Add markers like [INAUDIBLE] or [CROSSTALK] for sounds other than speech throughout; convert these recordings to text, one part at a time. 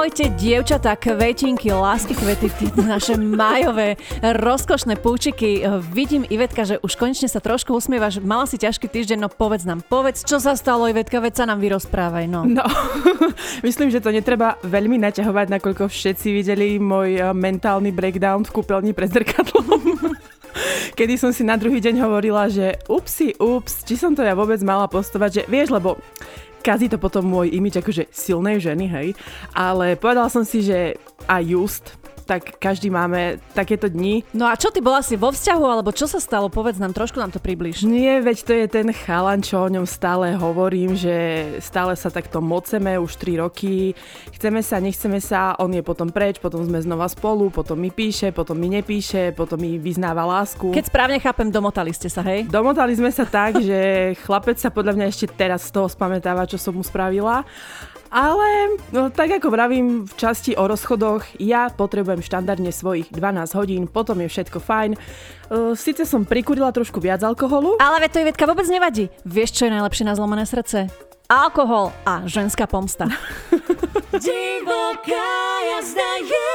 Ahojte, dievčatá, kvetinky, lásky kvety, naše majové, rozkošné púčiky. Vidím, Ivetka, že už konečne sa trošku usmievaš. Mala si ťažký týždeň, no povedz nám, povedz, čo sa stalo, Ivetka, veď sa nám vyrozprávaj, no. No, [LAUGHS] myslím, že to netreba veľmi naťahovať, nakoľko všetci videli môj eh, mentálny breakdown v kúpeľni pred zrkadlom. [LAUGHS] Kedy som si na druhý deň hovorila, že upsi, ups, či som to ja vôbec mala postovať, že vieš, lebo kazí to potom môj imič akože silnej ženy, hej. Ale povedala som si, že a just, tak každý máme takéto dni. No a čo ty bola si vo vzťahu, alebo čo sa stalo? Povedz nám, trošku nám to približ. Nie, veď to je ten chalan, čo o ňom stále hovorím, že stále sa takto moceme už 3 roky. Chceme sa, nechceme sa, on je potom preč, potom sme znova spolu, potom mi píše, potom mi nepíše, potom mi vyznáva lásku. Keď správne chápem, domotali ste sa, hej? Domotali sme sa tak, že chlapec sa podľa mňa ešte teraz z toho spamätáva, čo som mu spravila. Ale no, tak ako vravím v časti o rozchodoch, ja potrebujem štandardne svojich 12 hodín, potom je všetko fajn. Uh, Sice som prikurila trošku viac alkoholu. Ale veď to Ivetka vôbec nevadí. Vieš, čo je najlepšie na zlomené srdce? Alkohol a ženská pomsta. [LAUGHS] Divoká jazda je.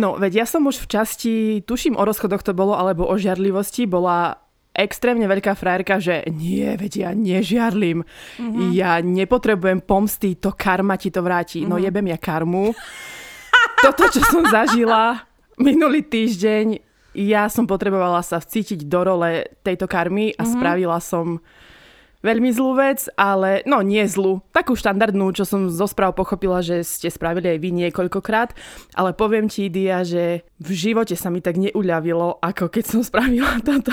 No, veď ja som už v časti, tuším o rozchodoch to bolo, alebo o žiarlivosti, bola extrémne veľká frajerka, že nie, veď ja nežiarlim, mm-hmm. ja nepotrebujem pomsty, to karma ti to vráti. Mm-hmm. No mhm. jebem ja karmu. [LAUGHS] Toto, čo som zažila minulý týždeň, ja som potrebovala sa vcítiť do role tejto karmy a mm-hmm. spravila som veľmi zlú vec, ale no nie zlú, takú štandardnú, čo som zo správ pochopila, že ste spravili aj vy niekoľkokrát, ale poviem ti, Dia, že v živote sa mi tak neuľavilo, ako keď som spravila [LAUGHS] toto.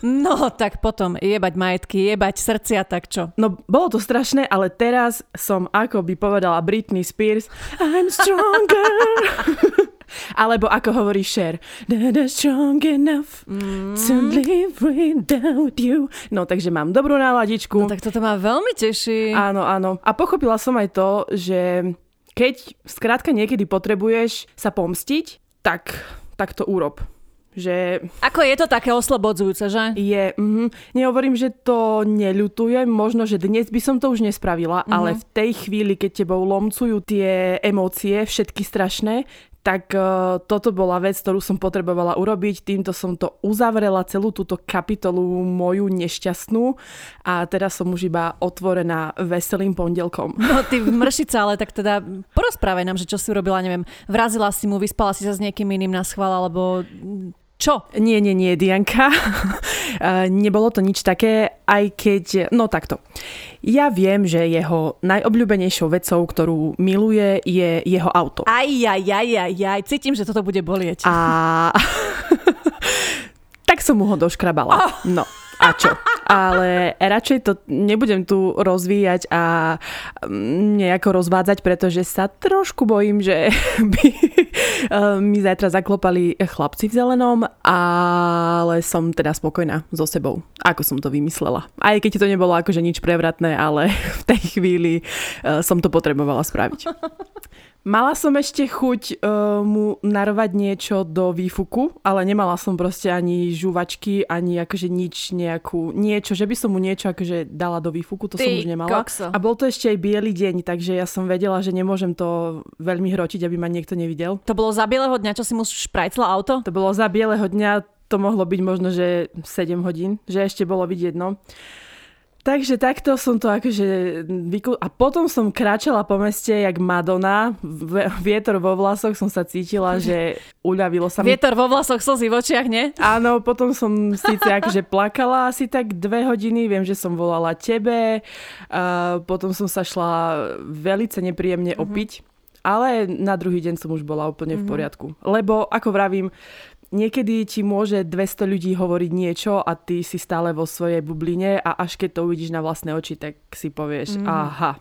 No, tak potom jebať majetky, jebať srdcia, tak čo? No, bolo to strašné, ale teraz som, ako by povedala Britney Spears, I'm stronger. [LAUGHS] Alebo ako hovorí Cher, strong enough mm. to live without you. No, takže mám dobrú náladičku. No, tak toto ma veľmi teší. Áno, áno. A pochopila som aj to, že keď skrátka niekedy potrebuješ sa pomstiť, tak, tak to urob. Že... Ako je to také oslobodzujúce, že? Je. Mm, nehovorím, že to neľutujem, možno, že dnes by som to už nespravila, mm-hmm. ale v tej chvíli, keď tebou lomcujú tie emócie, všetky strašné, tak uh, toto bola vec, ktorú som potrebovala urobiť. Týmto som to uzavrela, celú túto kapitolu moju nešťastnú a teraz som už iba otvorená veselým pondelkom. No ty mršica, ale tak teda porozprávaj nám, že čo si urobila, neviem, vrazila si mu, vyspala si sa s niekým iným na schvál, alebo čo? Nie, nie, nie, Dianka. [LAUGHS] Nebolo to nič také, aj keď... No takto. Ja viem, že jeho najobľúbenejšou vecou, ktorú miluje, je jeho auto. Aj, aj, aj, aj, aj. Cítim, že toto bude bolieť. A... [LAUGHS] tak som mu ho doškrabala. Oh. No a čo. Ale radšej to nebudem tu rozvíjať a mm, nejako rozvádzať, pretože sa trošku bojím, že [LAUGHS] by eh, mi zajtra zaklopali chlapci v zelenom, ale som teda spokojná so sebou, ako som to vymyslela. Aj keď to nebolo akože nič prevratné, ale [LAUGHS] v tej chvíli eh, som to potrebovala spraviť. [LAUGHS] Mala som ešte chuť uh, mu narvať niečo do výfuku, ale nemala som proste ani žuvačky, ani akože nič nejakú, niečo, že by som mu niečo akože dala do výfuku, to Ty, som už nemala. Kokso. A bol to ešte aj biely deň, takže ja som vedela, že nemôžem to veľmi hrotiť, aby ma niekto nevidel. To bolo za bieleho dňa, čo si mu šprajcla auto? To bolo za bieleho dňa, to mohlo byť možno, že 7 hodín, že ešte bolo vidieť, no. Takže takto som to akože vykl... A potom som kráčala po meste jak Madonna, vietor vo vlasoch som sa cítila, že uľavilo sa mi. Vietor vo vlasoch, slzy v očiach, nie? Áno, potom som síce akože plakala asi tak dve hodiny, viem, že som volala tebe, a potom som sa šla velice nepríjemne mm-hmm. opiť. Ale na druhý deň som už bola úplne v mhm. poriadku. Lebo, ako vravím, niekedy ti môže 200 ľudí hovoriť niečo a ty si stále vo svojej bubline a až keď to uvidíš na vlastné oči, tak si povieš, mm. aha.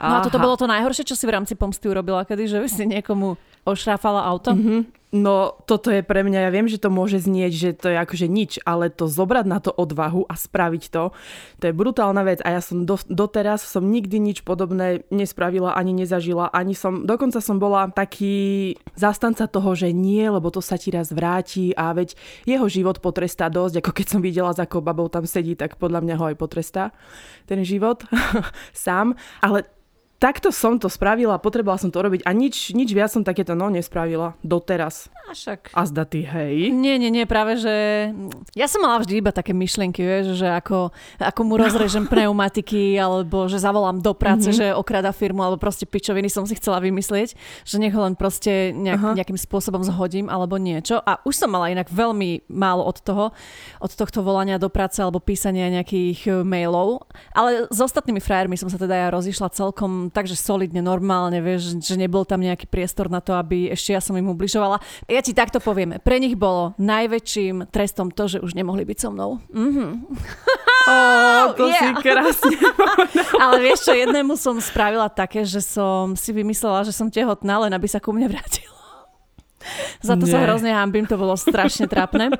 No a toto bolo to najhoršie, čo si v rámci pomsty urobila, kedy, že si niekomu ošráfala auto? Mm-hmm. No toto je pre mňa, ja viem, že to môže znieť, že to je akože nič, ale to zobrať na to odvahu a spraviť to, to je brutálna vec. A ja som do, doteraz som nikdy nič podobné nespravila, ani nezažila, ani som, dokonca som bola taký zastanca toho, že nie, lebo to sa ti raz vráti a veď jeho život potrestá dosť, ako keď som videla, za akou babou tam sedí, tak podľa mňa ho aj potrestá ten život [LAUGHS] sám, ale takto som to spravila, potrebovala som to robiť a nič, nič viac som takéto no nespravila doteraz. A však. A zda ty, hej. Nie, nie, nie, práve, že ja som mala vždy iba také myšlienky, vieš, že ako, ako mu rozrežem [LAUGHS] pneumatiky, alebo že zavolám do práce, mm-hmm. že okrada firmu, alebo proste pičoviny som si chcela vymyslieť, že nech ho len proste nejak, nejakým spôsobom zhodím, alebo niečo. A už som mala inak veľmi málo od toho, od tohto volania do práce, alebo písania nejakých mailov. Ale s ostatnými frajermi som sa teda ja rozišla celkom takže solidne, normálne, vieš, že nebol tam nejaký priestor na to, aby ešte ja som im ubližovala. Ja ti takto poviem, pre nich bolo najväčším trestom to, že už nemohli byť so mnou. Mm-hmm. Oh, [LAUGHS] to yeah. si krásne [LAUGHS] Ale vieš čo, jednému som spravila také, že som si vymyslela, že som tehotná, len aby sa ku mne vrátilo. Za to Nie. sa hrozne hambím, to bolo strašne trápne.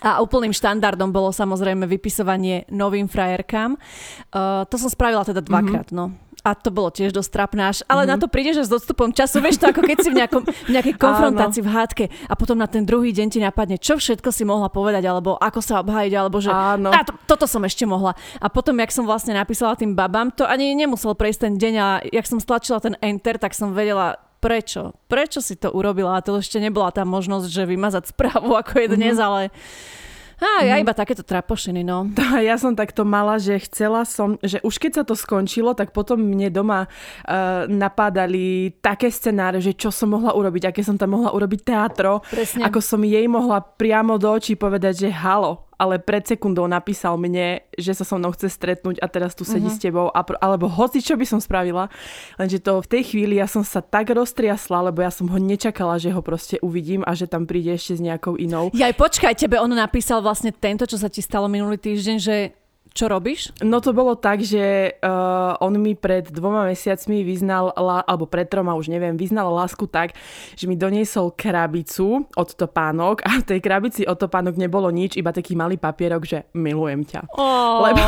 A úplným štandardom bolo samozrejme vypisovanie novým frajerkám. Uh, to som spravila teda dvakrát, mm-hmm. no. A to bolo tiež dosť trapnáš. Ale mm-hmm. na to príde, že s odstupom času, vieš to, ako keď si v, nejakom, v nejakej [LAUGHS] konfrontácii v hádke a potom na ten druhý deň ti napadne, čo všetko si mohla povedať, alebo ako sa obhájiť, alebo že Áno. A to, toto som ešte mohla. A potom, jak som vlastne napísala tým babám, to ani nemusel prejsť ten deň a jak som stlačila ten enter, tak som vedela, prečo. Prečo si to urobila? A to ešte nebola tá možnosť, že vymazať správu, ako je dnes, mm-hmm. ale a ja mhm. iba takéto trapošiny, no. [LAUGHS] Ja som takto mala, že chcela som, že už keď sa to skončilo, tak potom mne doma uh, napádali také scenáre, že čo som mohla urobiť, aké som tam mohla urobiť teatro, Presne. ako som jej mohla priamo do očí povedať, že halo, ale pred sekundou napísal mne, že sa so mnou chce stretnúť a teraz tu sedí uh-huh. s tebou, a, alebo hoci čo by som spravila, lenže to v tej chvíli ja som sa tak roztriasla, lebo ja som ho nečakala, že ho proste uvidím a že tam príde ešte s nejakou inou. Ja aj počkaj, tebe on napísal vlastne tento, čo sa ti stalo minulý týždeň, že čo robíš? No to bolo tak, že uh, on mi pred dvoma mesiacmi vyznal, alebo pred troma, už neviem, vyznal lásku tak, že mi doniesol krabicu od topánok a v tej krabici od topánok nebolo nič, iba taký malý papierok, že milujem ťa. Oh, Lebo...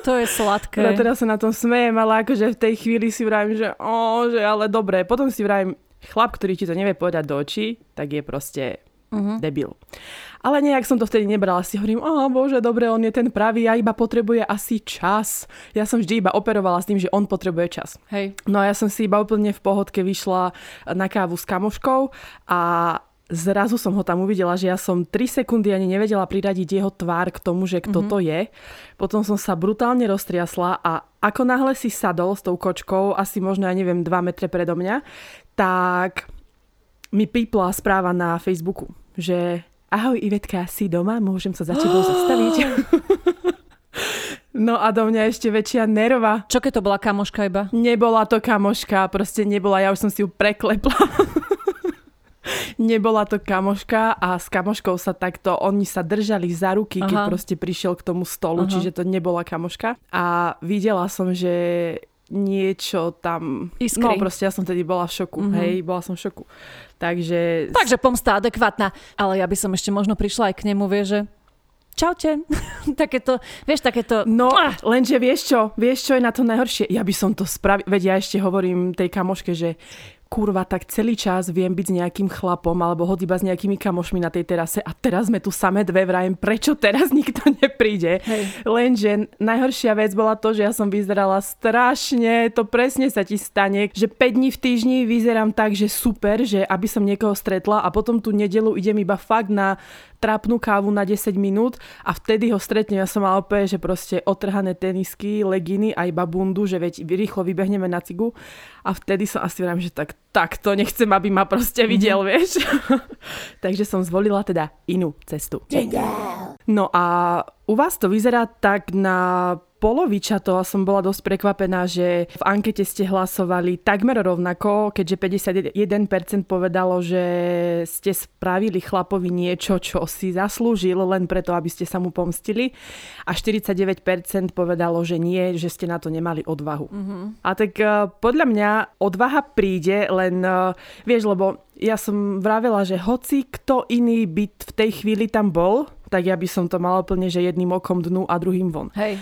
to je sladké. Ja teraz sa na tom smejem, ale akože v tej chvíli si vravím, že oh, že ale dobre. Potom si vravím, chlap, ktorý ti to nevie povedať do očí, tak je proste uh-huh. debil. Ale nejak som to vtedy nebrala. Si hovorím, oh bože, dobre, on je ten pravý, ja iba potrebuje asi čas. Ja som vždy iba operovala s tým, že on potrebuje čas. Hej. No a ja som si iba úplne v pohodke vyšla na kávu s kamoškou a zrazu som ho tam uvidela, že ja som 3 sekundy ani nevedela priradiť jeho tvár k tomu, že kto mm-hmm. to je. Potom som sa brutálne roztriasla a ako náhle si sadol s tou kočkou, asi možno, ja neviem, 2 metre predo mňa, tak mi pípla správa na Facebooku, že ahoj Ivetka, si doma? Môžem sa za tebou [GASPS] zastaviť? No a do mňa ešte väčšia nerva. Čo keď to bola kamoška iba? Nebola to kamoška, proste nebola, ja už som si ju preklepla. [LAUGHS] Nebola to kamoška a s kamoškou sa takto, oni sa držali za ruky, Aha. keď proste prišiel k tomu stolu, Aha. čiže to nebola kamoška. A videla som, že niečo tam... Iskry. No proste ja som tedy bola v šoku, mm-hmm. hej, bola som v šoku. Takže... Takže pomsta adekvátna. Ale ja by som ešte možno prišla aj k nemu, vie, že čaute. [LAUGHS] takéto, vieš, takéto... No, lenže vieš čo, vieš čo je na to najhoršie? Ja by som to spravil, veď ja ešte hovorím tej kamoške, že kurva, tak celý čas viem byť s nejakým chlapom alebo hod iba s nejakými kamošmi na tej terase a teraz sme tu samé dve vrajem, prečo teraz [LAUGHS] nikto nepríde. Hej. Lenže najhoršia vec bola to, že ja som vyzerala strašne, to presne sa ti stane, že 5 dní v týždni vyzerám tak, že super, že aby som niekoho stretla a potom tú nedelu idem iba fakt na trápnu kávu na 10 minút a vtedy ho stretnem. Ja som mala opäť, že proste otrhané tenisky, leginy a iba bundu, že veď rýchlo vybehneme na cigu. A vtedy som asi vrám, že tak, tak to nechcem, aby ma proste videl, mm-hmm. vieš. [LAUGHS] Takže som zvolila teda inú cestu. No a u vás to vyzerá tak na poloviča toho som bola dosť prekvapená, že v ankete ste hlasovali takmer rovnako, keďže 51% povedalo, že ste spravili chlapovi niečo, čo si zaslúžil len preto, aby ste sa mu pomstili a 49% povedalo, že nie, že ste na to nemali odvahu. Mm-hmm. A tak uh, podľa mňa odvaha príde, len uh, vieš, lebo ja som vravela, že hoci kto iný by v tej chvíli tam bol, tak ja by som to mala úplne, že jedným okom dnu a druhým von. Hej.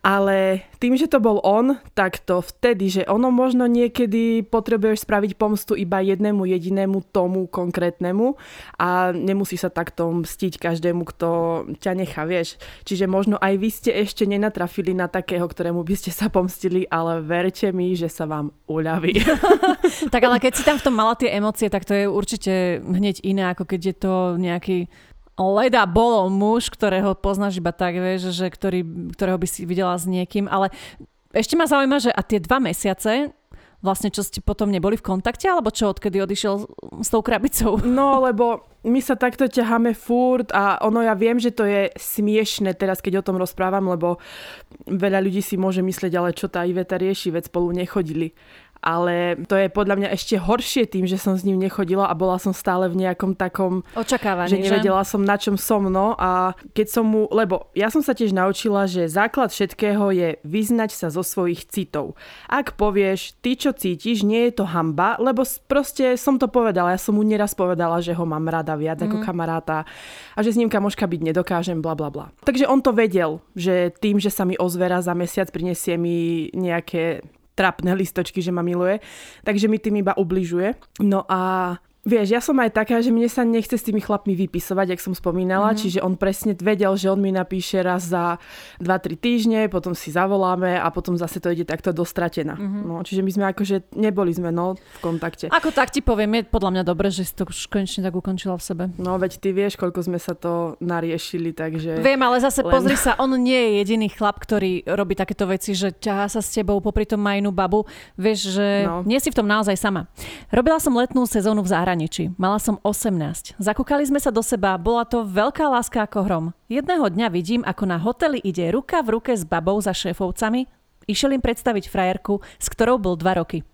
Ale tým, že to bol on, tak to vtedy, že ono možno niekedy potrebuješ spraviť pomstu iba jednému jedinému tomu konkrétnemu a nemusí sa takto mstiť každému, kto ťa nechá, vieš. Čiže možno aj vy ste ešte nenatrafili na takého, ktorému by ste sa pomstili, ale verte mi, že sa vám uľaví. [LAUGHS] tak ale keď si tam v tom mala tie emócie, tak to je určite hneď iné, ako keď je to nejaký leda bolo muž, ktorého poznáš iba tak, vieš, že ktorý, ktorého by si videla s niekým, ale ešte ma zaujíma, že a tie dva mesiace, vlastne čo ste potom neboli v kontakte, alebo čo, odkedy odišiel s tou krabicou? [LAUGHS] No, lebo my sa takto ťaháme furt a ono ja viem, že to je smiešne teraz, keď o tom rozprávam, lebo veľa ľudí si môže myslieť, ale čo tá Iveta rieši, veď spolu nechodili ale to je podľa mňa ešte horšie tým, že som s ním nechodila a bola som stále v nejakom takom... Očakávaní, že nevedela že? som na čom som, no a keď som mu... Lebo ja som sa tiež naučila, že základ všetkého je vyznať sa zo svojich citov. Ak povieš, ty čo cítiš, nie je to hamba, lebo proste som to povedala, ja som mu neraz povedala, že ho mám rada viac mm. ako mhm. kamaráta a že s ním kamoška byť nedokážem, bla bla bla. Takže on to vedel, že tým, že sa mi ozvera za mesiac, prinesie mi nejaké trapné listočky, že ma miluje, takže mi tým iba ubližuje. No a Vieš, ja som aj taká, že mne sa nechce s tými chlapmi vypisovať, jak som spomínala, mm-hmm. čiže on presne vedel, že on mi napíše raz za 2-3 týždne, potom si zavoláme a potom zase to ide takto dostratená. Mm-hmm. No, čiže my sme akože neboli sme no, v kontakte. Ako tak ti poviem, je podľa mňa dobre, že si to už konečne tak ukončila v sebe. No veď ty vieš, koľko sme sa to nariešili, takže... Viem, ale zase len... pozri sa, on nie je jediný chlap, ktorý robí takéto veci, že ťahá sa s tebou popri tom má inú babu. Vieš, že no. nie si v tom naozaj sama. Robila som letnú sezónu v zahraničí zahraničí. Mala som 18. Zakúkali sme sa do seba, bola to veľká láska ako hrom. Jedného dňa vidím, ako na hoteli ide ruka v ruke s babou za šéfovcami. Išiel im predstaviť frajerku, s ktorou bol dva roky.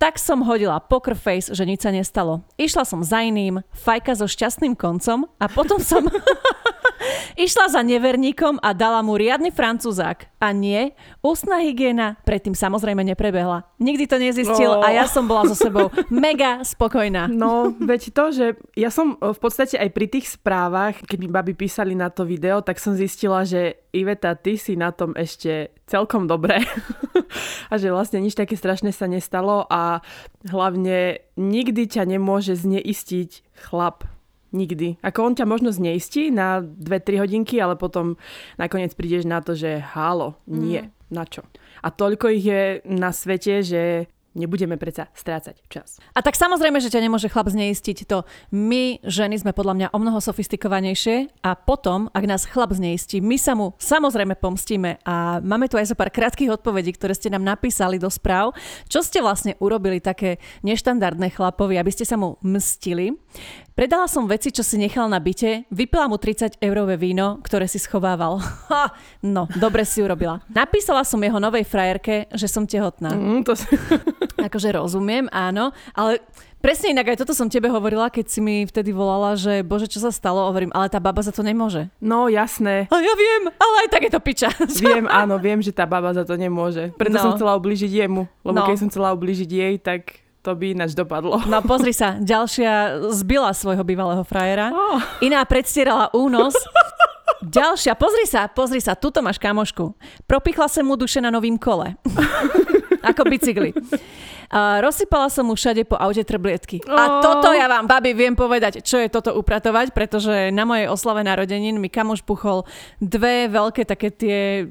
Tak som hodila poker face, že nič sa nestalo. Išla som za iným, fajka so šťastným koncom a potom som... [LAUGHS] Išla za neverníkom a dala mu riadny francúzák. A nie, ústna hygiena predtým samozrejme neprebehla. Nikdy to nezistil oh. a ja som bola so sebou mega spokojná. No, veď to, že ja som v podstate aj pri tých správach, keď mi babi písali na to video, tak som zistila, že Iveta, ty si na tom ešte celkom dobre. [LAUGHS] a že vlastne nič také strašné sa nestalo a hlavne nikdy ťa nemôže zneistiť chlap Nikdy. Ako on ťa možno zneistí na 2-3 hodinky, ale potom nakoniec prídeš na to, že hálo, nie, mm. na čo. A toľko ich je na svete, že nebudeme predsa strácať čas. A tak samozrejme, že ťa nemôže chlap zneistiť to. My, ženy, sme podľa mňa o mnoho sofistikovanejšie a potom, ak nás chlap zneistí, my sa mu samozrejme pomstíme a máme tu aj zo pár krátkých odpovedí, ktoré ste nám napísali do správ. Čo ste vlastne urobili také neštandardné chlapovi, aby ste sa mu mstili? Predala som veci, čo si nechal na byte, vypila mu 30 eurové víno, ktoré si schovával. [LAUGHS] Ha, no, dobre si urobila. Napísala som jeho novej frajerke, že som tehotná. Mm, to si... [LAUGHS] akože rozumiem, áno, ale Presne inak aj toto som tebe hovorila, keď si mi vtedy volala, že bože, čo sa stalo, hovorím, ale tá baba za to nemôže. No, jasné. A ja viem, ale aj tak je to piča. [LAUGHS] Viem, áno, viem, že tá baba za to nemôže. Preto no. som chcela ublížiť jemu, lebo no. keď som chcela ublížiť jej, tak to by ináč dopadlo. No pozri sa, ďalšia zbila svojho bývalého frajera. Oh. Iná predstierala únos. Ďalšia, pozri sa, pozri sa, tuto máš kamošku. Propichla sa mu duše na novým kole. [LAUGHS] Ako bicykli. Uh, rozsypala som mu všade po aute trblietky. Oh. A toto ja vám, babi, viem povedať, čo je toto upratovať, pretože na mojej oslave narodenín mi kamoš puchol dve veľké také tie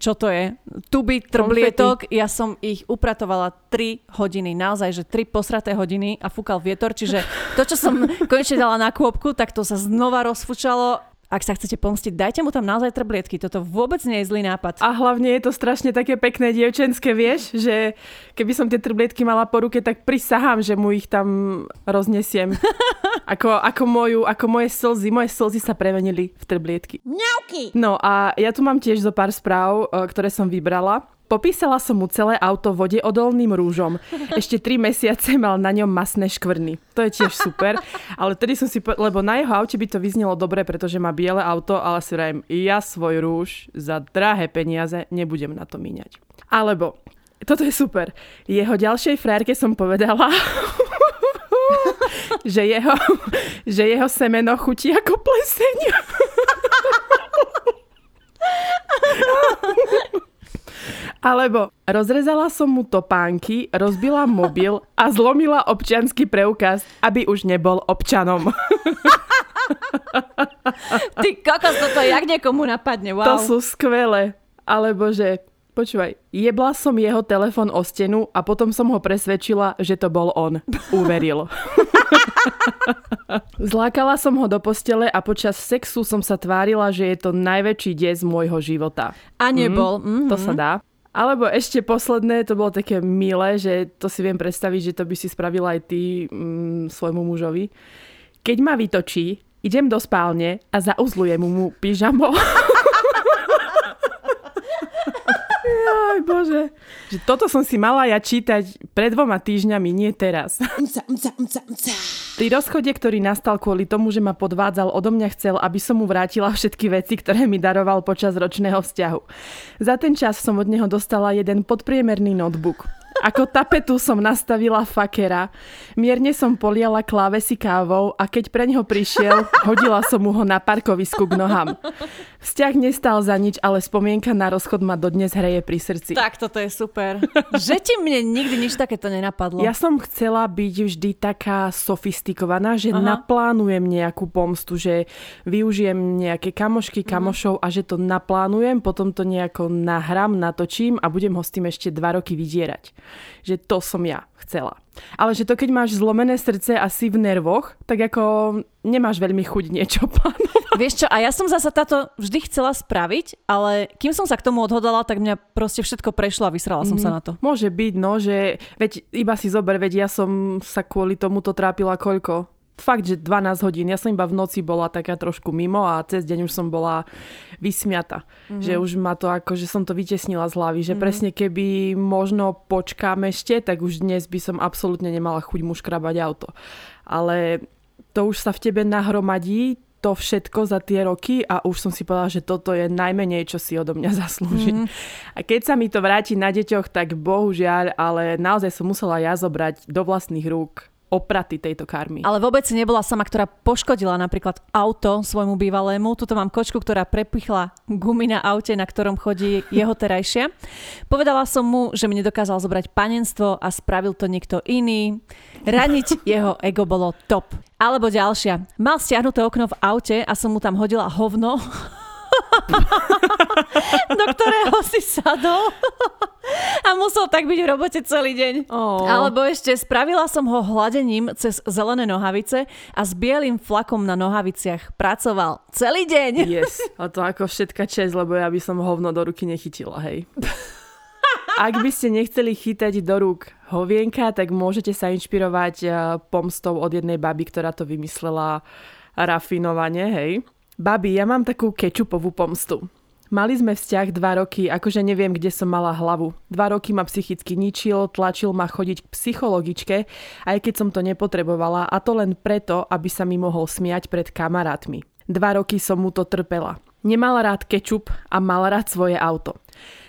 čo to je, tuby trblietok, ja som ich upratovala 3 hodiny, naozaj, že 3 posraté hodiny a fúkal vietor, čiže to, čo som [LAUGHS] konečne dala na kôpku, tak to sa znova rozfučalo ak sa chcete pomstiť, dajte mu tam naozaj trblietky. Toto vôbec nie je zlý nápad. A hlavne je to strašne také pekné dievčenské, vieš, že keby som tie trblietky mala po ruke, tak prisahám, že mu ich tam roznesiem. [LAUGHS] ako, ako, moju, ako moje slzy. Moje slzy sa premenili v trblietky. Mňauky! No a ja tu mám tiež zo pár správ, e, ktoré som vybrala. Popísala som mu celé auto vodeodolným rúžom. Ešte tri mesiace mal na ňom masné škvrny. To je tiež super. Ale tedy som si, po... lebo na jeho aute by to vyznelo dobre, pretože má biele auto, ale si vrajím, ja svoj rúž za drahé peniaze nebudem na to míňať. Alebo, toto je super. Jeho ďalšej frárke som povedala, [LAUGHS] že jeho, že jeho semeno chutí ako pleseň. [LAUGHS] Alebo rozrezala som mu topánky, rozbila mobil a zlomila občiansky preukaz, aby už nebol občanom. [LAUGHS] Ty kokos, toto jak niekomu napadne, wow. To sú skvelé. Alebo že, počúvaj, jebla som jeho telefon o stenu a potom som ho presvedčila, že to bol on. Uveril. [LAUGHS] Zlákala som ho do postele a počas sexu som sa tvárila, že je to najväčší des môjho života. A nebol. Mm, mm-hmm. To sa dá. Alebo ešte posledné, to bolo také milé, že to si viem predstaviť, že to by si spravila aj ty mm, svojmu mužovi. Keď ma vytočí, idem do spálne a zauzlujem mu pyžamo. [LAUGHS] Jaj, bože. Že toto som si mala ja čítať pred dvoma týždňami, nie teraz. Pri rozchode, ktorý nastal kvôli tomu, že ma podvádzal, odo mňa chcel, aby som mu vrátila všetky veci, ktoré mi daroval počas ročného vzťahu. Za ten čas som od neho dostala jeden podpriemerný notebook. Ako tapetu som nastavila fakera, mierne som poliala klávesy kávou a keď pre neho prišiel, hodila som mu ho na parkovisku k nohám. Vzťah nestal za nič, ale spomienka na rozchod ma dodnes hreje pri srdci. Tak, toto je super. Že ti mne nikdy nič takéto nenapadlo. Ja som chcela byť vždy taká sofistikovaná, že Aha. naplánujem nejakú pomstu, že využijem nejaké kamošky, mhm. kamošov a že to naplánujem, potom to nejako nahrám, natočím a budem ho s tým ešte dva roky vydierať. Že to som ja chcela. Ale že to keď máš zlomené srdce a si v nervoch, tak ako nemáš veľmi chuť niečo [LAUGHS] plánovať. Vieš čo, a ja som zasa táto vždy chcela spraviť, ale kým som sa k tomu odhodala, tak mňa proste všetko prešlo a vysrala som mm, sa mhm. na to. Môže byť, no, že veď iba si zober, veď ja som sa kvôli tomuto trápila koľko? Fakt, že 12 hodín. Ja som iba v noci bola taká trošku mimo a cez deň už som bola vysmiata. Mm-hmm. Že už ma to ako, že som to vytesnila z hlavy. Že mm-hmm. presne keby možno počkám ešte, tak už dnes by som absolútne nemala chuť mu škrabať auto. Ale to už sa v tebe nahromadí, to všetko za tie roky a už som si povedala, že toto je najmenej, čo si odo mňa [LAUGHS] zaslúži. Mm. A keď sa mi to vráti na deťoch, tak bohužiaľ, ale naozaj som musela ja zobrať do vlastných rúk opraty tejto karmy. Ale vôbec nebola sama, ktorá poškodila napríklad auto svojmu bývalému. Tuto mám kočku, ktorá prepichla gumy na aute, na ktorom chodí jeho terajšia. Povedala som mu, že mi nedokázal zobrať panenstvo a spravil to niekto iný. Raniť jeho ego bolo top. Alebo ďalšia. Mal stiahnuté okno v aute a som mu tam hodila hovno [LAUGHS] do ktorého si sadol a musel tak byť v robote celý deň. Oh. Alebo ešte spravila som ho hladením cez zelené nohavice a s bielým flakom na nohaviciach pracoval celý deň. Yes, a to ako všetka čest, lebo ja by som hovno do ruky nechytila, hej. [LAUGHS] Ak by ste nechceli chytať do rúk hovienka, tak môžete sa inšpirovať eh, pomstou od jednej baby, ktorá to vymyslela rafinovane, hej. Babi, ja mám takú kečupovú pomstu. Mali sme vzťah dva roky, akože neviem, kde som mala hlavu. Dva roky ma psychicky ničil, tlačil ma chodiť k psychologičke, aj keď som to nepotrebovala, a to len preto, aby sa mi mohol smiať pred kamarátmi. Dva roky som mu to trpela. Nemal rád kečup a mal rád svoje auto.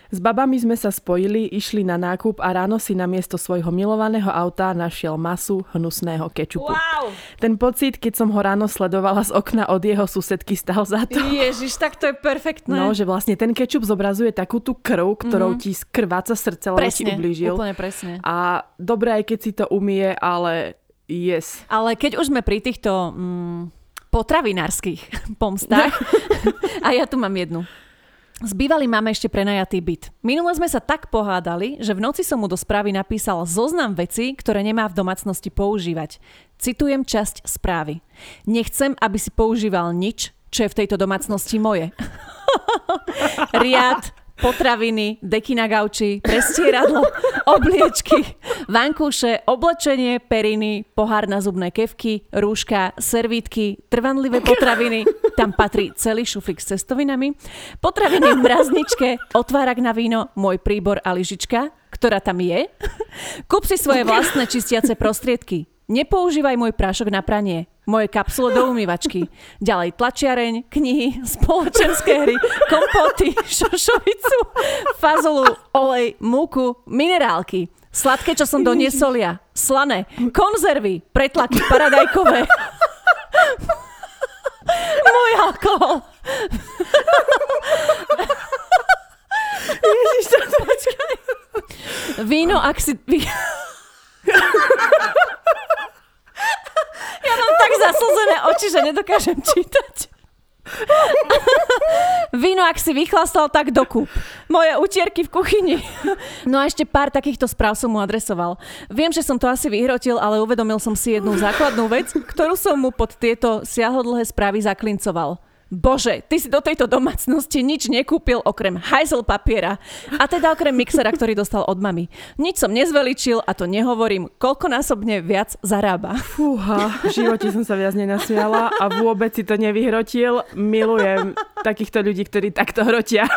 S babami sme sa spojili, išli na nákup a ráno si na miesto svojho milovaného auta našiel masu hnusného kečupu. Wow! Ten pocit, keď som ho ráno sledovala z okna od jeho susedky, stal za to. Ježiš, tak to je perfektné. No, že vlastne ten kečup zobrazuje takú tú krv, ktorou mm-hmm. ti skrváca srdce, lebo ti ublížil. úplne presne. A dobré aj keď si to umie, ale yes. Ale keď už sme pri týchto mm, potravinárskych pomstách, [LAUGHS] a ja tu mám jednu. S bývalým máme ešte prenajatý byt. Minule sme sa tak pohádali, že v noci som mu do správy napísal zoznam veci, ktoré nemá v domácnosti používať. Citujem časť správy. Nechcem, aby si používal nič, čo je v tejto domácnosti moje. [LAUGHS] Riad, potraviny, deky na gauči, prestieradlo, [LAUGHS] obliečky, vankúše, oblečenie, periny, pohár na zubné kevky, rúška, servítky, trvanlivé potraviny, tam patrí celý šuflík s cestovinami, potraviny v mrazničke, otvárak na víno, môj príbor a lyžička, ktorá tam je. Kúp si svoje vlastné čistiace prostriedky. Nepoužívaj môj prášok na pranie. Moje kapsule do umývačky. Ďalej tlačiareň, knihy, spoločenské hry, kompoty, šošovicu, fazolu, olej, múku, minerálky. Sladké, čo som doniesol ja. Slané. Konzervy, pretlaky, paradajkové. Môj alkohol. Ježiš, to. Víno, ak si... ja mám tak zaslzené oči, že nedokážem čítať. Víno, ak si vychlastal, tak dokúp. Moje utierky v kuchyni. No a ešte pár takýchto správ som mu adresoval. Viem, že som to asi vyhrotil, ale uvedomil som si jednu základnú vec, ktorú som mu pod tieto siahodlhé správy zaklincoval. Bože, ty si do tejto domácnosti nič nekúpil okrem hajzel papiera. A teda okrem mixera, ktorý dostal od mamy. Nič som nezveličil a to nehovorím, koľkonásobne viac zarába. Fúha, v živote som sa viac nenasmiala a vôbec si to nevyhrotil. Milujem takýchto ľudí, ktorí takto hrotia. [LAUGHS]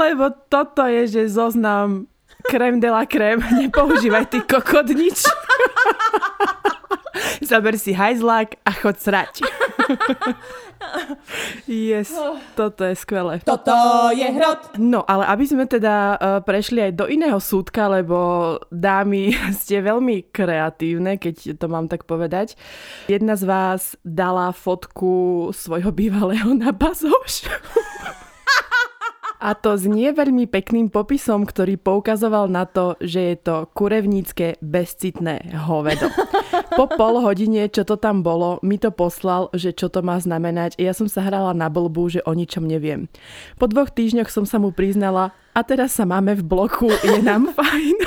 Lebo toto je, že zoznam krem de la krem. Nepoužívaj ty kokot nič. [LAUGHS] Zaber si hajzlák a chod srať. Yes, toto je skvelé. Toto je hrot. No, ale aby sme teda uh, prešli aj do iného súdka, lebo dámy [LAUGHS] ste veľmi kreatívne, keď to mám tak povedať. Jedna z vás dala fotku svojho bývalého na bazoš. A to s nie veľmi pekným popisom, ktorý poukazoval na to, že je to kurevnícke bezcitné hovedo. Po pol hodine, čo to tam bolo, mi to poslal, že čo to má znamenať. Ja som sa hrala na blbu, že o ničom neviem. Po dvoch týždňoch som sa mu priznala, a teraz sa máme v bloku, je nám [LAUGHS] fajn.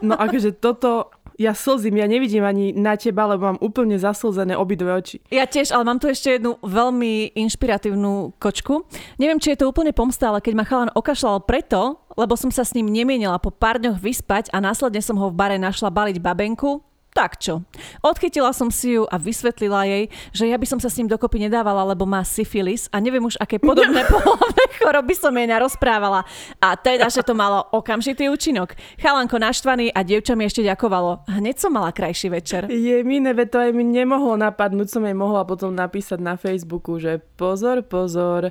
No akože toto ja slzím, ja nevidím ani na teba, lebo mám úplne zaslzené obidve oči. Ja tiež, ale mám tu ešte jednu veľmi inšpiratívnu kočku. Neviem, či je to úplne pomsta, ale keď ma chalan okašľal preto, lebo som sa s ním nemienila po pár dňoch vyspať a následne som ho v bare našla baliť babenku, tak čo? Odchytila som si ju a vysvetlila jej, že ja by som sa s ním dokopy nedávala, lebo má syfilis a neviem už, aké podobné [LAUGHS] polovné choroby som jej narozprávala. A teda, že to malo okamžitý účinok. Chalanko naštvaný a dievča mi ešte ďakovalo. Hneď som mala krajší večer. Je mi nebe, to aj mi nemohlo napadnúť, som jej mohla potom napísať na Facebooku, že pozor, pozor,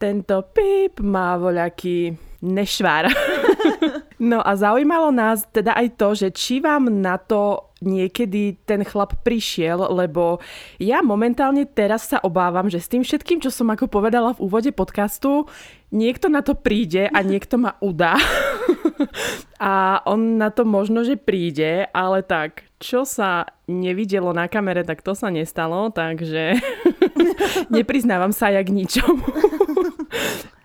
tento píp má voľaký nešvár. [LAUGHS] [LAUGHS] no a zaujímalo nás teda aj to, že či vám na to niekedy ten chlap prišiel, lebo ja momentálne teraz sa obávam, že s tým všetkým, čo som ako povedala v úvode podcastu, niekto na to príde a niekto ma udá. [LAUGHS] a on na to možno, že príde, ale tak, čo sa nevidelo na kamere, tak to sa nestalo, takže [LAUGHS] nepriznávam sa ja k ničomu.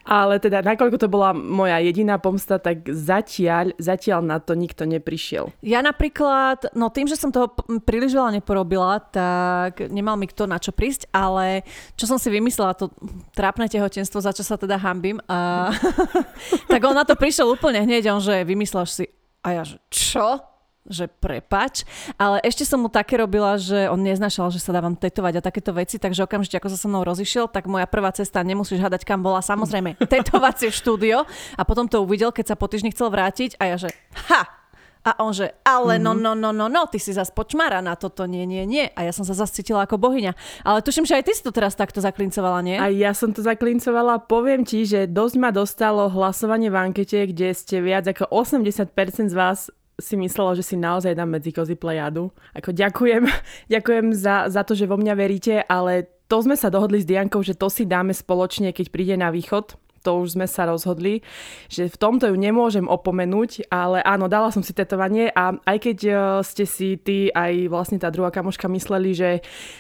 Ale teda, nakoľko to bola moja jediná pomsta, tak zatiaľ, zatiaľ na to nikto neprišiel. Ja napríklad, no tým, že som toho príliš veľa neporobila, tak nemal mi kto na čo prísť, ale čo som si vymyslela, to trápne tehotenstvo, za čo sa teda hambím, a, [LAUGHS] tak on na to prišiel úplne hneď, on že vymyslel si, a ja že čo? Že prepač, ale ešte som mu také robila, že on neznašal, že sa dávam tetovať a takéto veci, takže okamžite ako sa so mnou rozišiel, tak moja prvá cesta, nemusíš hadať kam bola, samozrejme [LAUGHS] tetovacie štúdio a potom to uvidel, keď sa po týždni chcel vrátiť a ja že ha, a on že, ale no, no, no, no, no, ty si zas počmara na toto, nie, nie, nie. A ja som sa zase cítila ako bohyňa. Ale tuším, že aj ty si to teraz takto zaklincovala, nie? A ja som to zaklincovala. Poviem ti, že dosť ma dostalo hlasovanie v ankete, kde ste viac ako 80% z vás si myslela, že si naozaj dám medzi kozy plejadu. Ako ďakujem, [LAUGHS] ďakujem za, za to, že vo mňa veríte, ale to sme sa dohodli s Diankou, že to si dáme spoločne, keď príde na východ. To už sme sa rozhodli, že v tomto ju nemôžem opomenúť, ale áno, dala som si tetovanie a aj keď e, ste si ty aj vlastne tá druhá kamoška mysleli, že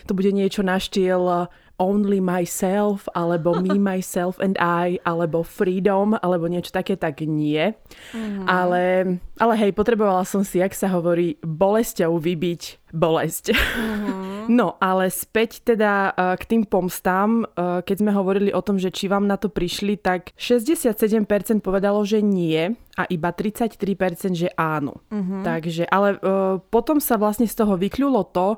to bude niečo na štýl Only Myself, alebo Me, [LAUGHS] Myself and I, alebo Freedom, alebo niečo také, tak nie. Mm. Ale, ale hej, potrebovala som si, jak sa hovorí, bolesťou vybiť bolesť. Mm-hmm. No, ale späť teda uh, k tým pomstám, uh, keď sme hovorili o tom, že či vám na to prišli, tak 67% povedalo, že nie a iba 33% že áno. Mm-hmm. Takže, ale uh, potom sa vlastne z toho vykľulo to,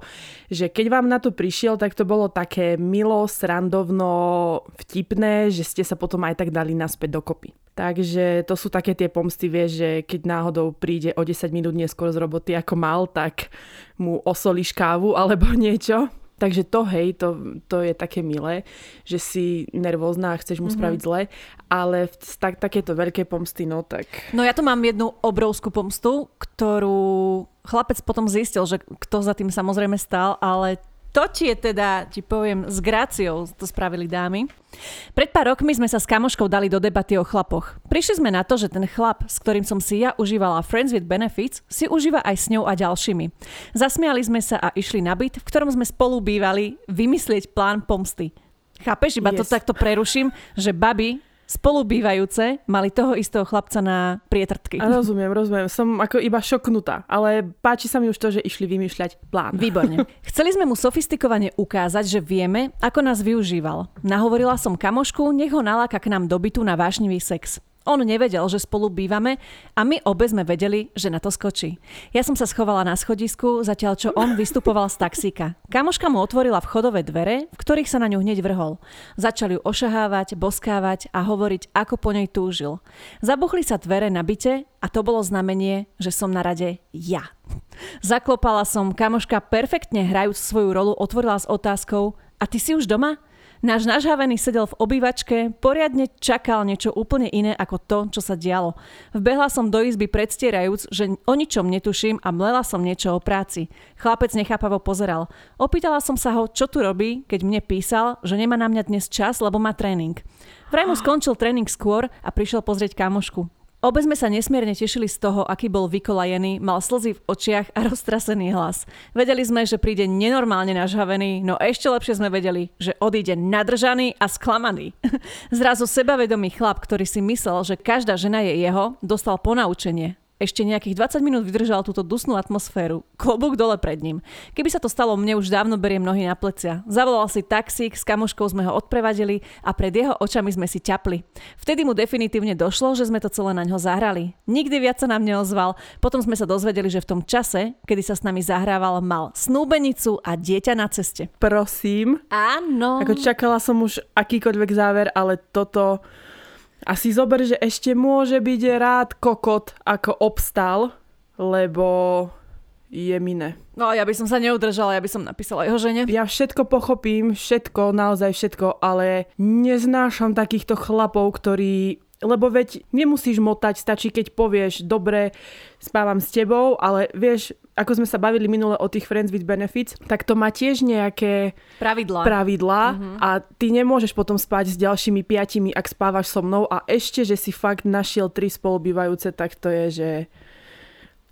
že keď vám na to prišiel, tak to bolo také milo, srandovno, vtipné, že ste sa potom aj tak dali naspäť dokopy. Takže to sú také tie pomsty, vieš, že keď náhodou príde o 10 minút neskôr z roboty ako mal, tak mu osolíš kávu alebo niečo. Takže to, hej, to, to je také milé, že si nervózna a chceš mu mm-hmm. spraviť zle, ale tak, takéto veľké pomsty, no tak... No ja tu mám jednu obrovskú pomstu, ktorú chlapec potom zistil, že kto za tým samozrejme stál, ale To ti je teda, ti poviem, s gráciou to spravili dámy. Pred pár rokmi sme sa s kamoškou dali do debaty o chlapoch. Prišli sme na to, že ten chlap, s ktorým som si ja užívala Friends with Benefits, si užíva aj s ňou a ďalšími. Zasmiali sme sa a išli na byt, v ktorom sme spolu bývali, vymyslieť plán pomsty. Chápeš, iba yes. to takto preruším, že baby spolubývajúce mali toho istého chlapca na prietrtky. Rozumiem, rozumiem. Som ako iba šoknutá, ale páči sa mi už to, že išli vymýšľať plán. Výborne. [LAUGHS] Chceli sme mu sofistikovane ukázať, že vieme, ako nás využíval. Nahovorila som kamošku, nech ho naláka k nám do bytu na vášnivý sex. On nevedel, že spolu bývame a my obe sme vedeli, že na to skočí. Ja som sa schovala na schodisku, zatiaľ čo on vystupoval z taxíka. Kamoška mu otvorila vchodové dvere, v ktorých sa na ňu hneď vrhol. Začal ju ošahávať, boskávať a hovoriť, ako po nej túžil. Zabuchli sa dvere na byte a to bolo znamenie, že som na rade ja. Zaklopala som, kamoška perfektne hrajúc svoju rolu otvorila s otázkou a ty si už doma? Náš nažhavený sedel v obývačke, poriadne čakal niečo úplne iné ako to, čo sa dialo. Vbehla som do izby predstierajúc, že o ničom netuším a mlela som niečo o práci. Chlapec nechápavo pozeral. Opýtala som sa ho, čo tu robí, keď mne písal, že nemá na mňa dnes čas, lebo má tréning. Vraj mu skončil tréning skôr a prišiel pozrieť kamošku. Obe sme sa nesmierne tešili z toho, aký bol vykolajený, mal slzy v očiach a roztrasený hlas. Vedeli sme, že príde nenormálne nažhavený, no ešte lepšie sme vedeli, že odíde nadržaný a sklamaný. [LAUGHS] Zrazu sebavedomý chlap, ktorý si myslel, že každá žena je jeho, dostal ponaučenie ešte nejakých 20 minút vydržal túto dusnú atmosféru. Klobúk dole pred ním. Keby sa to stalo mne, už dávno beriem nohy na plecia. Zavolal si taxík, s kamoškou sme ho odprevadili a pred jeho očami sme si ťapli. Vtedy mu definitívne došlo, že sme to celé na ňo zahrali. Nikdy viac sa nám neozval. Potom sme sa dozvedeli, že v tom čase, kedy sa s nami zahrával, mal snúbenicu a dieťa na ceste. Prosím. Áno. Ako čakala som už akýkoľvek záver, ale toto a si zober, že ešte môže byť rád kokot, ako obstal, lebo je mine. No ja by som sa neudržala, ja by som napísala jeho žene. Ja všetko pochopím, všetko, naozaj všetko, ale neznášam takýchto chlapov, ktorí lebo veď nemusíš motať, stačí keď povieš, dobre, spávam s tebou, ale vieš, ako sme sa bavili minule o tých Friends with Benefits, tak to má tiež nejaké pravidlá, pravidlá mm-hmm. a ty nemôžeš potom spať s ďalšími piatimi, ak spávaš so mnou a ešte, že si fakt našiel tri spolubývajúce, tak to je, že...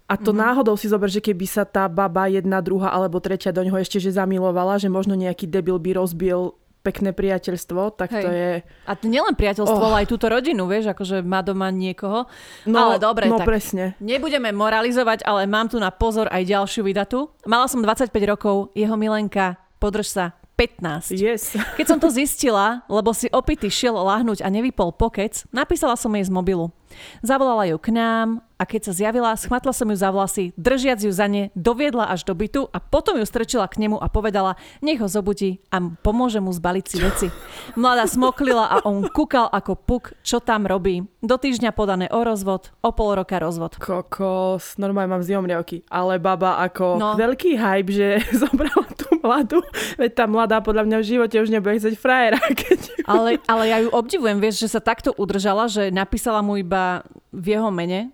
A to mm-hmm. náhodou si zober, že keby sa tá baba jedna, druhá alebo tretia do ňoho ešte že zamilovala, že možno nejaký debil by rozbil pekné priateľstvo, tak Hej. to je... A nielen priateľstvo, oh. ale aj túto rodinu, vieš, akože má doma niekoho. No, ale dobre, no tak presne. nebudeme moralizovať, ale mám tu na pozor aj ďalšiu vydatu. Mala som 25 rokov, jeho milenka, podrž sa, 15. Yes. Keď som to [LAUGHS] zistila, lebo si opity šiel lahnúť a nevypol pokec, napísala som jej z mobilu. Zavolala ju k nám a keď sa zjavila, schmatla som ju za vlasy, držiac ju za ne, doviedla až do bytu a potom ju strčila k nemu a povedala, nech ho zobudí a pomôže mu zbaliť si veci. [LAUGHS] Mladá smoklila a on kúkal ako puk, čo tam robí. Do týždňa podané o rozvod, o pol roka rozvod. Kokos, normálne mám zjomriavky, ale baba ako no. veľký hype, že [LAUGHS] zobrala tú mladú, veď tá mladá podľa mňa v živote už nebude chcieť frajera. [LAUGHS] Keď... Ale, ale ja ju obdivujem, vieš, že sa takto udržala, že napísala mu iba v jeho mene,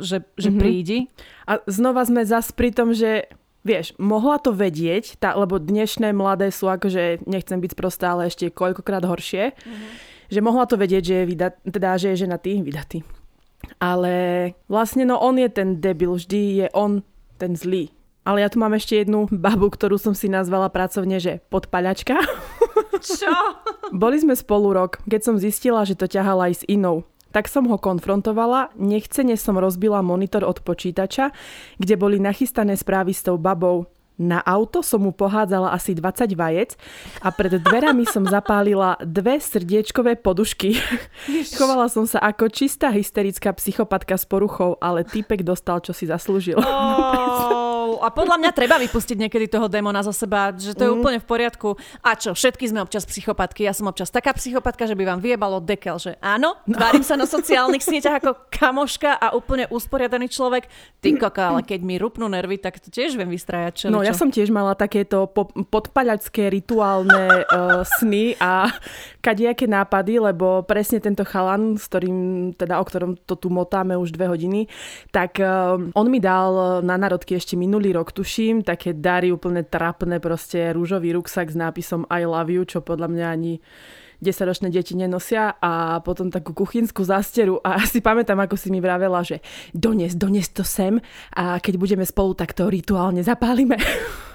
že, že mm-hmm. prídi. A znova sme zas pri tom, že vieš, mohla to vedieť, tá, lebo dnešné mladé sú akože, nechcem byť prostá, ale ešte koľkokrát horšie, mm-hmm. že mohla to vedieť, že je, vydat, teda, že je ženatý, vydatý. Ale vlastne no on je ten debil, vždy je on ten zlý. Ale ja tu mám ešte jednu babu, ktorú som si nazvala pracovne, že podpaľačka. Čo? [LAUGHS] Boli sme spolu rok, keď som zistila, že to ťahala aj s inou. Tak som ho konfrontovala, nechcene som rozbila monitor od počítača, kde boli nachystané správy s tou babou. Na auto som mu pohádzala asi 20 vajec a pred dverami som zapálila dve srdiečkové podušky. Chovala som sa ako čistá hysterická psychopatka s poruchou, ale týpek dostal, čo si zaslúžil. Oh [LAUGHS] a podľa mňa treba vypustiť niekedy toho démona zo seba, že to je mm. úplne v poriadku. A čo, všetky sme občas psychopatky. Ja som občas taká psychopatka, že by vám vyjebalo dekel, že áno, no. tvárim sa na sociálnych sieťach ako kamoška a úplne usporiadaný človek. Ty koko, ale keď mi rupnú nervy, tak to tiež viem vystrajať. Čo, no ja som tiež mala takéto po- podpaľačské rituálne uh, [LAUGHS] sny a kadejaké nápady, lebo presne tento chalan, s ktorým, teda o ktorom to tu motáme už dve hodiny, tak uh, on mi dal na národky ešte minulý minulý rok, tuším, také dary úplne trapné, proste rúžový ruksak s nápisom I love you, čo podľa mňa ani 10-ročné deti nenosia. A potom takú kuchynskú zásteru. A [LAUGHS] si pamätám, ako si mi vravela, že dones, dones to sem. A keď budeme spolu, tak to rituálne zapálime. [LAUGHS]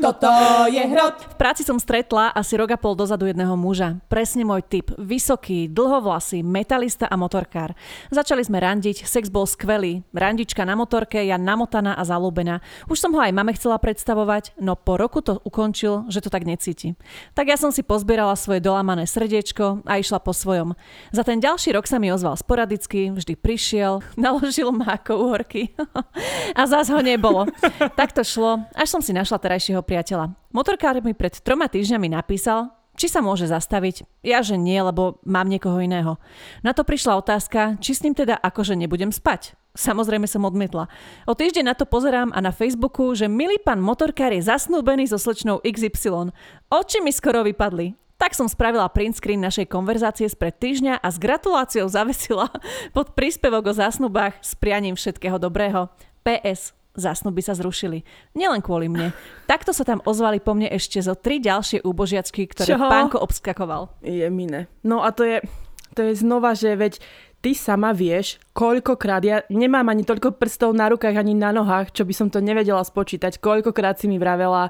Toto je hrot. V práci som stretla asi rok a pol dozadu jedného muža. Presne môj typ. Vysoký, dlhovlasý, metalista a motorkár. Začali sme randiť, sex bol skvelý. Randička na motorke, ja namotaná a zalúbená. Už som ho aj mame chcela predstavovať, no po roku to ukončil, že to tak necíti. Tak ja som si pozbierala svoje dolamané srdiečko a išla po svojom. Za ten ďalší rok sa mi ozval sporadicky, vždy prišiel, [LAUGHS] naložil ma ako uhorky. [LAUGHS] a zás ho nebolo. Tak to šlo, až som si našla terajšieho priateľa. Motorkár mi pred troma týždňami napísal, či sa môže zastaviť. Ja, že nie, lebo mám niekoho iného. Na to prišla otázka, či s ním teda akože nebudem spať. Samozrejme som odmietla. O týždeň na to pozerám a na Facebooku, že milý pán motorkár je zasnúbený so slečnou XY. Oči mi skoro vypadli. Tak som spravila print screen našej konverzácie spred týždňa a s gratuláciou [LAUGHS] zavesila pod príspevok o zásnubách s prianím všetkého dobrého. PS zásnuby sa zrušili. Nielen kvôli mne. Takto sa tam ozvali po mne ešte zo tri ďalšie úbožiačky, ktoré Čoho? pánko obskakoval. Je mine. No a to je, to je znova, že veď ty sama vieš, koľkokrát, ja nemám ani toľko prstov na rukách, ani na nohách, čo by som to nevedela spočítať, koľkokrát si mi vravela,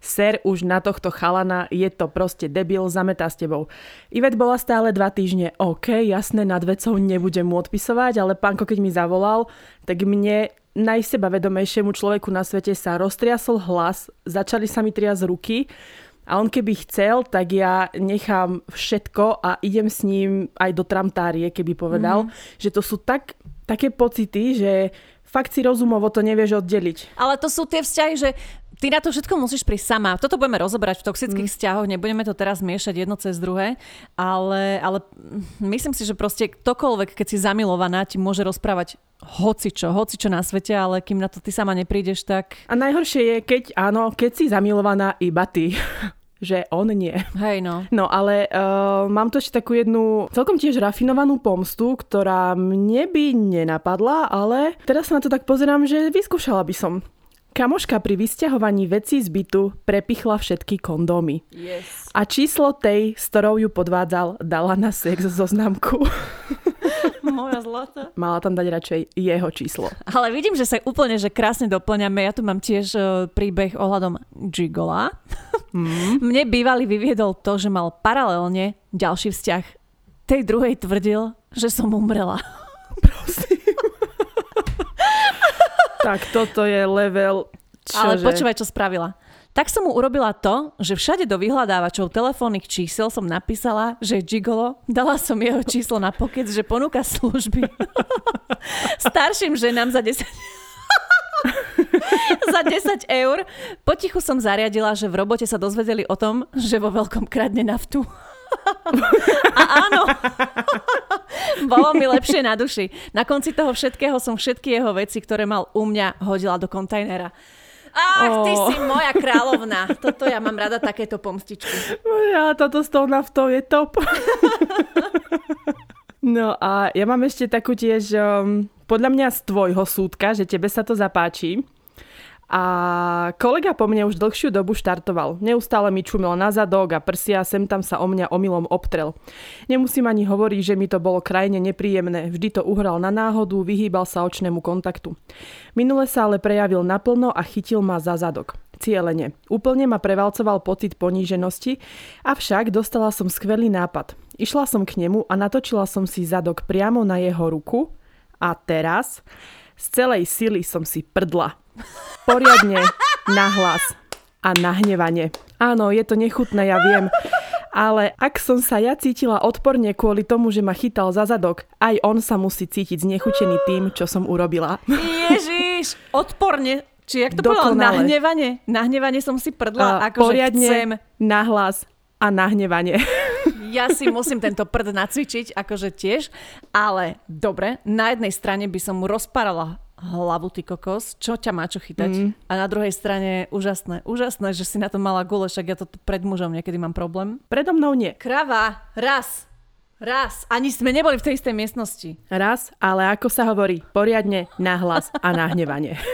ser už na tohto chalana, je to proste debil, zametá s tebou. Ivet bola stále dva týždne, OK, jasné, nad vecou nebudem mu odpisovať, ale pánko keď mi zavolal, tak mne najsebavedomejšiemu človeku na svete sa roztriasol hlas, začali sa mi triasť ruky a on keby chcel, tak ja nechám všetko a idem s ním aj do tramtárie, keby povedal, mm. že to sú tak, také pocity, že fakt si rozumovo to nevieš oddeliť. Ale to sú tie vzťahy, že ty na to všetko musíš prísť sama. Toto budeme rozoberať v toxických mm. vzťahoch, nebudeme to teraz miešať jedno cez druhé, ale, ale myslím si, že proste ktokoľvek, keď si zamilovaná, ti môže rozprávať hoci čo, hoci čo na svete, ale kým na to ty sama neprídeš, tak... A najhoršie je, keď áno, keď si zamilovaná iba ty [LAUGHS] že on nie. Hej no. No ale uh, mám tu ešte takú jednu celkom tiež rafinovanú pomstu, ktorá mne by nenapadla, ale teraz sa na to tak pozerám, že vyskúšala by som. Kamoška pri vysťahovaní vecí z bytu prepichla všetky kondómy. Yes. A číslo tej, s ktorou ju podvádzal, dala na sex zoznamku. [LAUGHS] Moja zlata. Mala tam dať radšej jeho číslo. Ale vidím, že sa úplne že krásne doplňame. Ja tu mám tiež uh, príbeh ohľadom Gigola. Mm. [LAUGHS] Mne bývalý vyviedol to, že mal paralelne ďalší vzťah. Tej druhej tvrdil, že som umrela. Prosím. Tak toto je level... Čože? Ale počúvaj, čo spravila. Tak som mu urobila to, že všade do vyhľadávačov telefónnych čísel som napísala, že gigolo, dala som jeho číslo na pokec, že ponúka služby [LAUGHS] starším ženám za 10 [LAUGHS] za 10 eur. Potichu som zariadila, že v robote sa dozvedeli o tom, že vo veľkom kradne naftu. A áno, bolo mi lepšie na duši. Na konci toho všetkého som všetky jeho veci, ktoré mal u mňa, hodila do kontajnera. Ach, ty oh. si moja kráľovna. Toto ja mám rada, takéto pomstičky. Ja, toto s tou naftou je top. no a ja mám ešte takú tiež, um, podľa mňa z tvojho súdka, že tebe sa to zapáči. A kolega po mne už dlhšiu dobu štartoval. Neustále mi čumel na zadok a prsia sem tam sa o mňa omylom obtrel. Nemusím ani hovoriť, že mi to bolo krajne nepríjemné. Vždy to uhral na náhodu, vyhýbal sa očnému kontaktu. Minule sa ale prejavil naplno a chytil ma za zadok. Cielene. Úplne ma prevalcoval pocit poníženosti, avšak dostala som skvelý nápad. Išla som k nemu a natočila som si zadok priamo na jeho ruku a teraz z celej sily som si prdla. Poriadne, nahlas a nahnevanie. Áno, je to nechutné, ja viem. Ale ak som sa ja cítila odporne kvôli tomu, že ma chytal za zadok, aj on sa musí cítiť znechutený tým, čo som urobila. Ježiš, odporne. Či jak to Dokonale. povedal? Nahnevanie? Nahnevanie som si prdla, uh, akože poriadne, chcem. nahlas a nahnevanie. Ja si musím tento prd nacvičiť, akože tiež, ale dobre, na jednej strane by som mu rozparala hlavu, ty kokos, čo ťa má čo chytať. Mm. A na druhej strane úžasné, úžasné, že si na to mala gule, však ja to pred mužom niekedy mám problém. Predo mnou nie. Krava, raz, raz, ani sme neboli v tej istej miestnosti. Raz, ale ako sa hovorí, poriadne, nahlas a nahnevanie. [LAUGHS]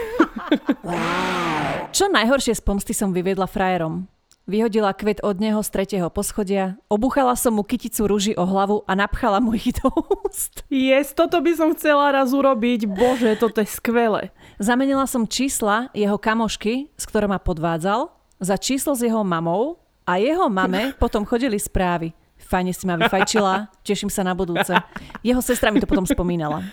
Čo najhoršie z pomsty som vyviedla frajerom? Vyhodila kvet od neho z tretieho poschodia, obuchala som mu kyticu rúži o hlavu a napchala mu ich do úst. Yes, toto by som chcela raz urobiť. Bože, toto je skvelé. Zamenila som čísla jeho kamošky, s ktorou ma podvádzal, za číslo s jeho mamou a jeho mame potom chodili správy. Fajne si ma vyfajčila, teším sa na budúce. Jeho sestra mi to potom spomínala.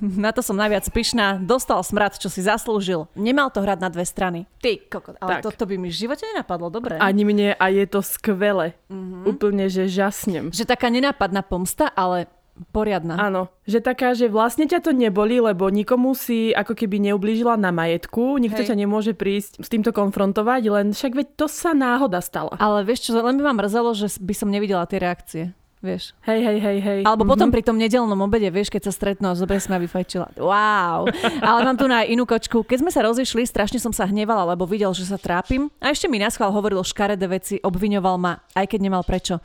Na to som najviac pyšná. Dostal smrad, čo si zaslúžil. Nemal to hrať na dve strany. Ty kokot, ale to, to by mi v živote nenapadlo, dobre. Ani mne a je to skvelé. Mm-hmm. Úplne, že žasnem. Že taká nenápadná pomsta, ale poriadna. Áno, že taká, že vlastne ťa to neboli, lebo nikomu si ako keby neublížila na majetku, nikto Hej. ťa nemôže prísť s týmto konfrontovať, len však veď to sa náhoda stala. Ale vieš čo, len by ma mrzelo, že by som nevidela tie reakcie vieš. Hej, hej, hej, hej. Alebo mm-hmm. potom pri tom nedelnom obede, vieš, keď sa stretnú a zobre sme vyfajčila. Wow. Ale mám tu na inú kočku. Keď sme sa rozišli, strašne som sa hnevala, lebo videl, že sa trápim. A ešte mi naschval hovoril škaredé veci, obviňoval ma, aj keď nemal prečo.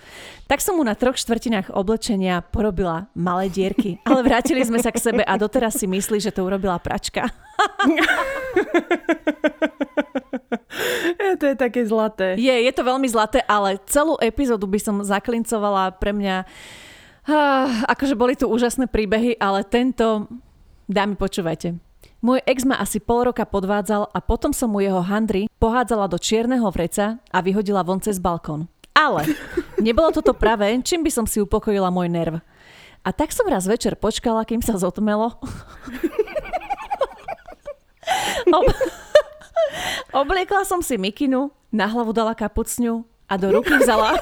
Tak som mu na troch štvrtinách oblečenia porobila malé dierky. Ale vrátili sme sa k sebe a doteraz si myslí, že to urobila pračka. [LAUGHS] to je také zlaté. Je, je to veľmi zlaté, ale celú epizódu by som zaklincovala pre mňa. Akože boli tu úžasné príbehy, ale tento, dámy počúvajte. Môj ex ma asi pol roka podvádzal a potom som mu jeho handry pohádzala do čierneho vreca a vyhodila von cez balkón. Ale nebolo toto pravé, čím by som si upokojila môj nerv. A tak som raz večer počkala, kým sa zotmelo. Ob- [LAUGHS] Obliekla som si mikinu, na hlavu dala kapucňu a do ruky vzala... [LAUGHS]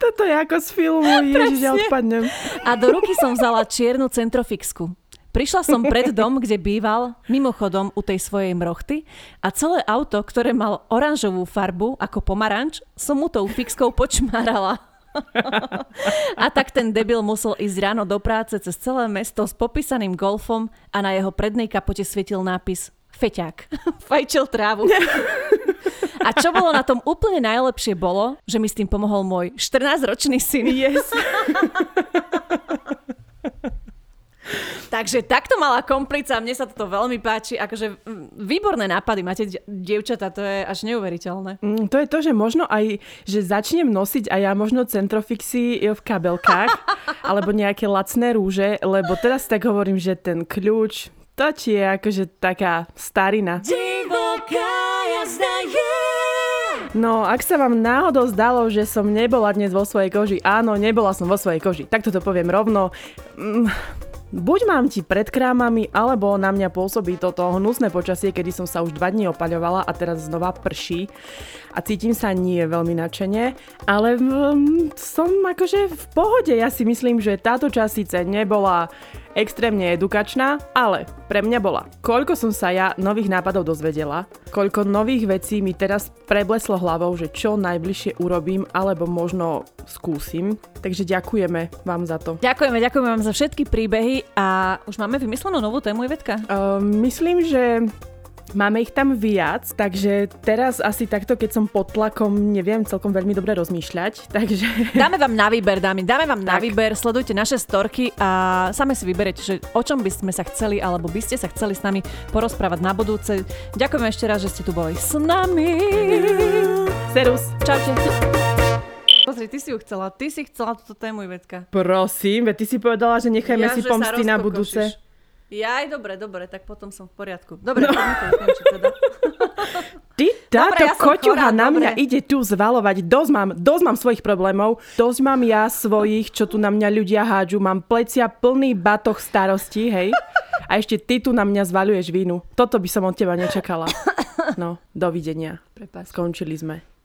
Toto je ako z filmu, [LAUGHS] ježiš, ja odpadnem. A do ruky som vzala čiernu centrofixku. Prišla som pred dom, kde býval, mimochodom u tej svojej mrochty a celé auto, ktoré mal oranžovú farbu ako pomaranč, som mu tou fixkou počmárala. [LAUGHS] a tak ten debil musel ísť ráno do práce cez celé mesto s popísaným golfom a na jeho prednej kapote svietil nápis Feťák. [LAUGHS] Fajčil trávu. A čo bolo na tom úplne najlepšie bolo, že mi s tým pomohol môj 14-ročný syn. Yes. [LAUGHS] Takže takto mala komplica, mne sa toto veľmi páči, akože výborné nápady máte, dievčata, to je až neuveriteľné. Mm, to je to, že možno aj, že začnem nosiť aj ja možno centrofixy v kabelkách, [LAUGHS] alebo nejaké lacné rúže, lebo teraz tak hovorím, že ten kľúč, to ti je akože taká starina. Divoká jazda je. No, ak sa vám náhodou zdalo, že som nebola dnes vo svojej koži, áno, nebola som vo svojej koži. Tak to poviem rovno. Mm, buď mám ti pred krámami, alebo na mňa pôsobí toto hnusné počasie, kedy som sa už dva dní opaľovala a teraz znova prší a cítim sa nie veľmi nadšene, ale um, som akože v pohode. Ja si myslím, že táto časť síce nebola extrémne edukačná, ale pre mňa bola. Koľko som sa ja nových nápadov dozvedela, koľko nových vecí mi teraz prebleslo hlavou, že čo najbližšie urobím alebo možno skúsim. Takže ďakujeme vám za to. Ďakujeme, ďakujeme vám za všetky príbehy a už máme vymyslenú novú tému, Ivetka? Uh, myslím, že Máme ich tam viac, takže teraz asi takto, keď som pod tlakom, neviem celkom veľmi dobre rozmýšľať, [LAUGHS] takže... Dáme vám na výber, dámy, dáme vám tak. na výber, sledujte naše storky a same si vyberete, že o čom by sme sa chceli, alebo by ste sa chceli s nami porozprávať na budúce. Ďakujem ešte raz, že ste tu boli s nami. Serus. Čaute. Pozri, ty si ju chcela, ty si chcela túto tému, Ivetka. Prosím, veď ty si povedala, že nechajme ja, si pomsty na budúce. Ja aj dobre, dobre, tak potom som v poriadku. Dobre, no. to teda. [LAUGHS] Ty, táto dobre, ja koťuha na mňa dobre. ide tu zvalovať. Dosť mám, dosť mám svojich problémov, dosť mám ja svojich, čo tu na mňa ľudia hádžu. Mám plecia plný batoh starostí, hej. A ešte ty tu na mňa zvaluješ vínu. Toto by som od teba nečakala. No, dovidenia. Prepač. Skončili sme.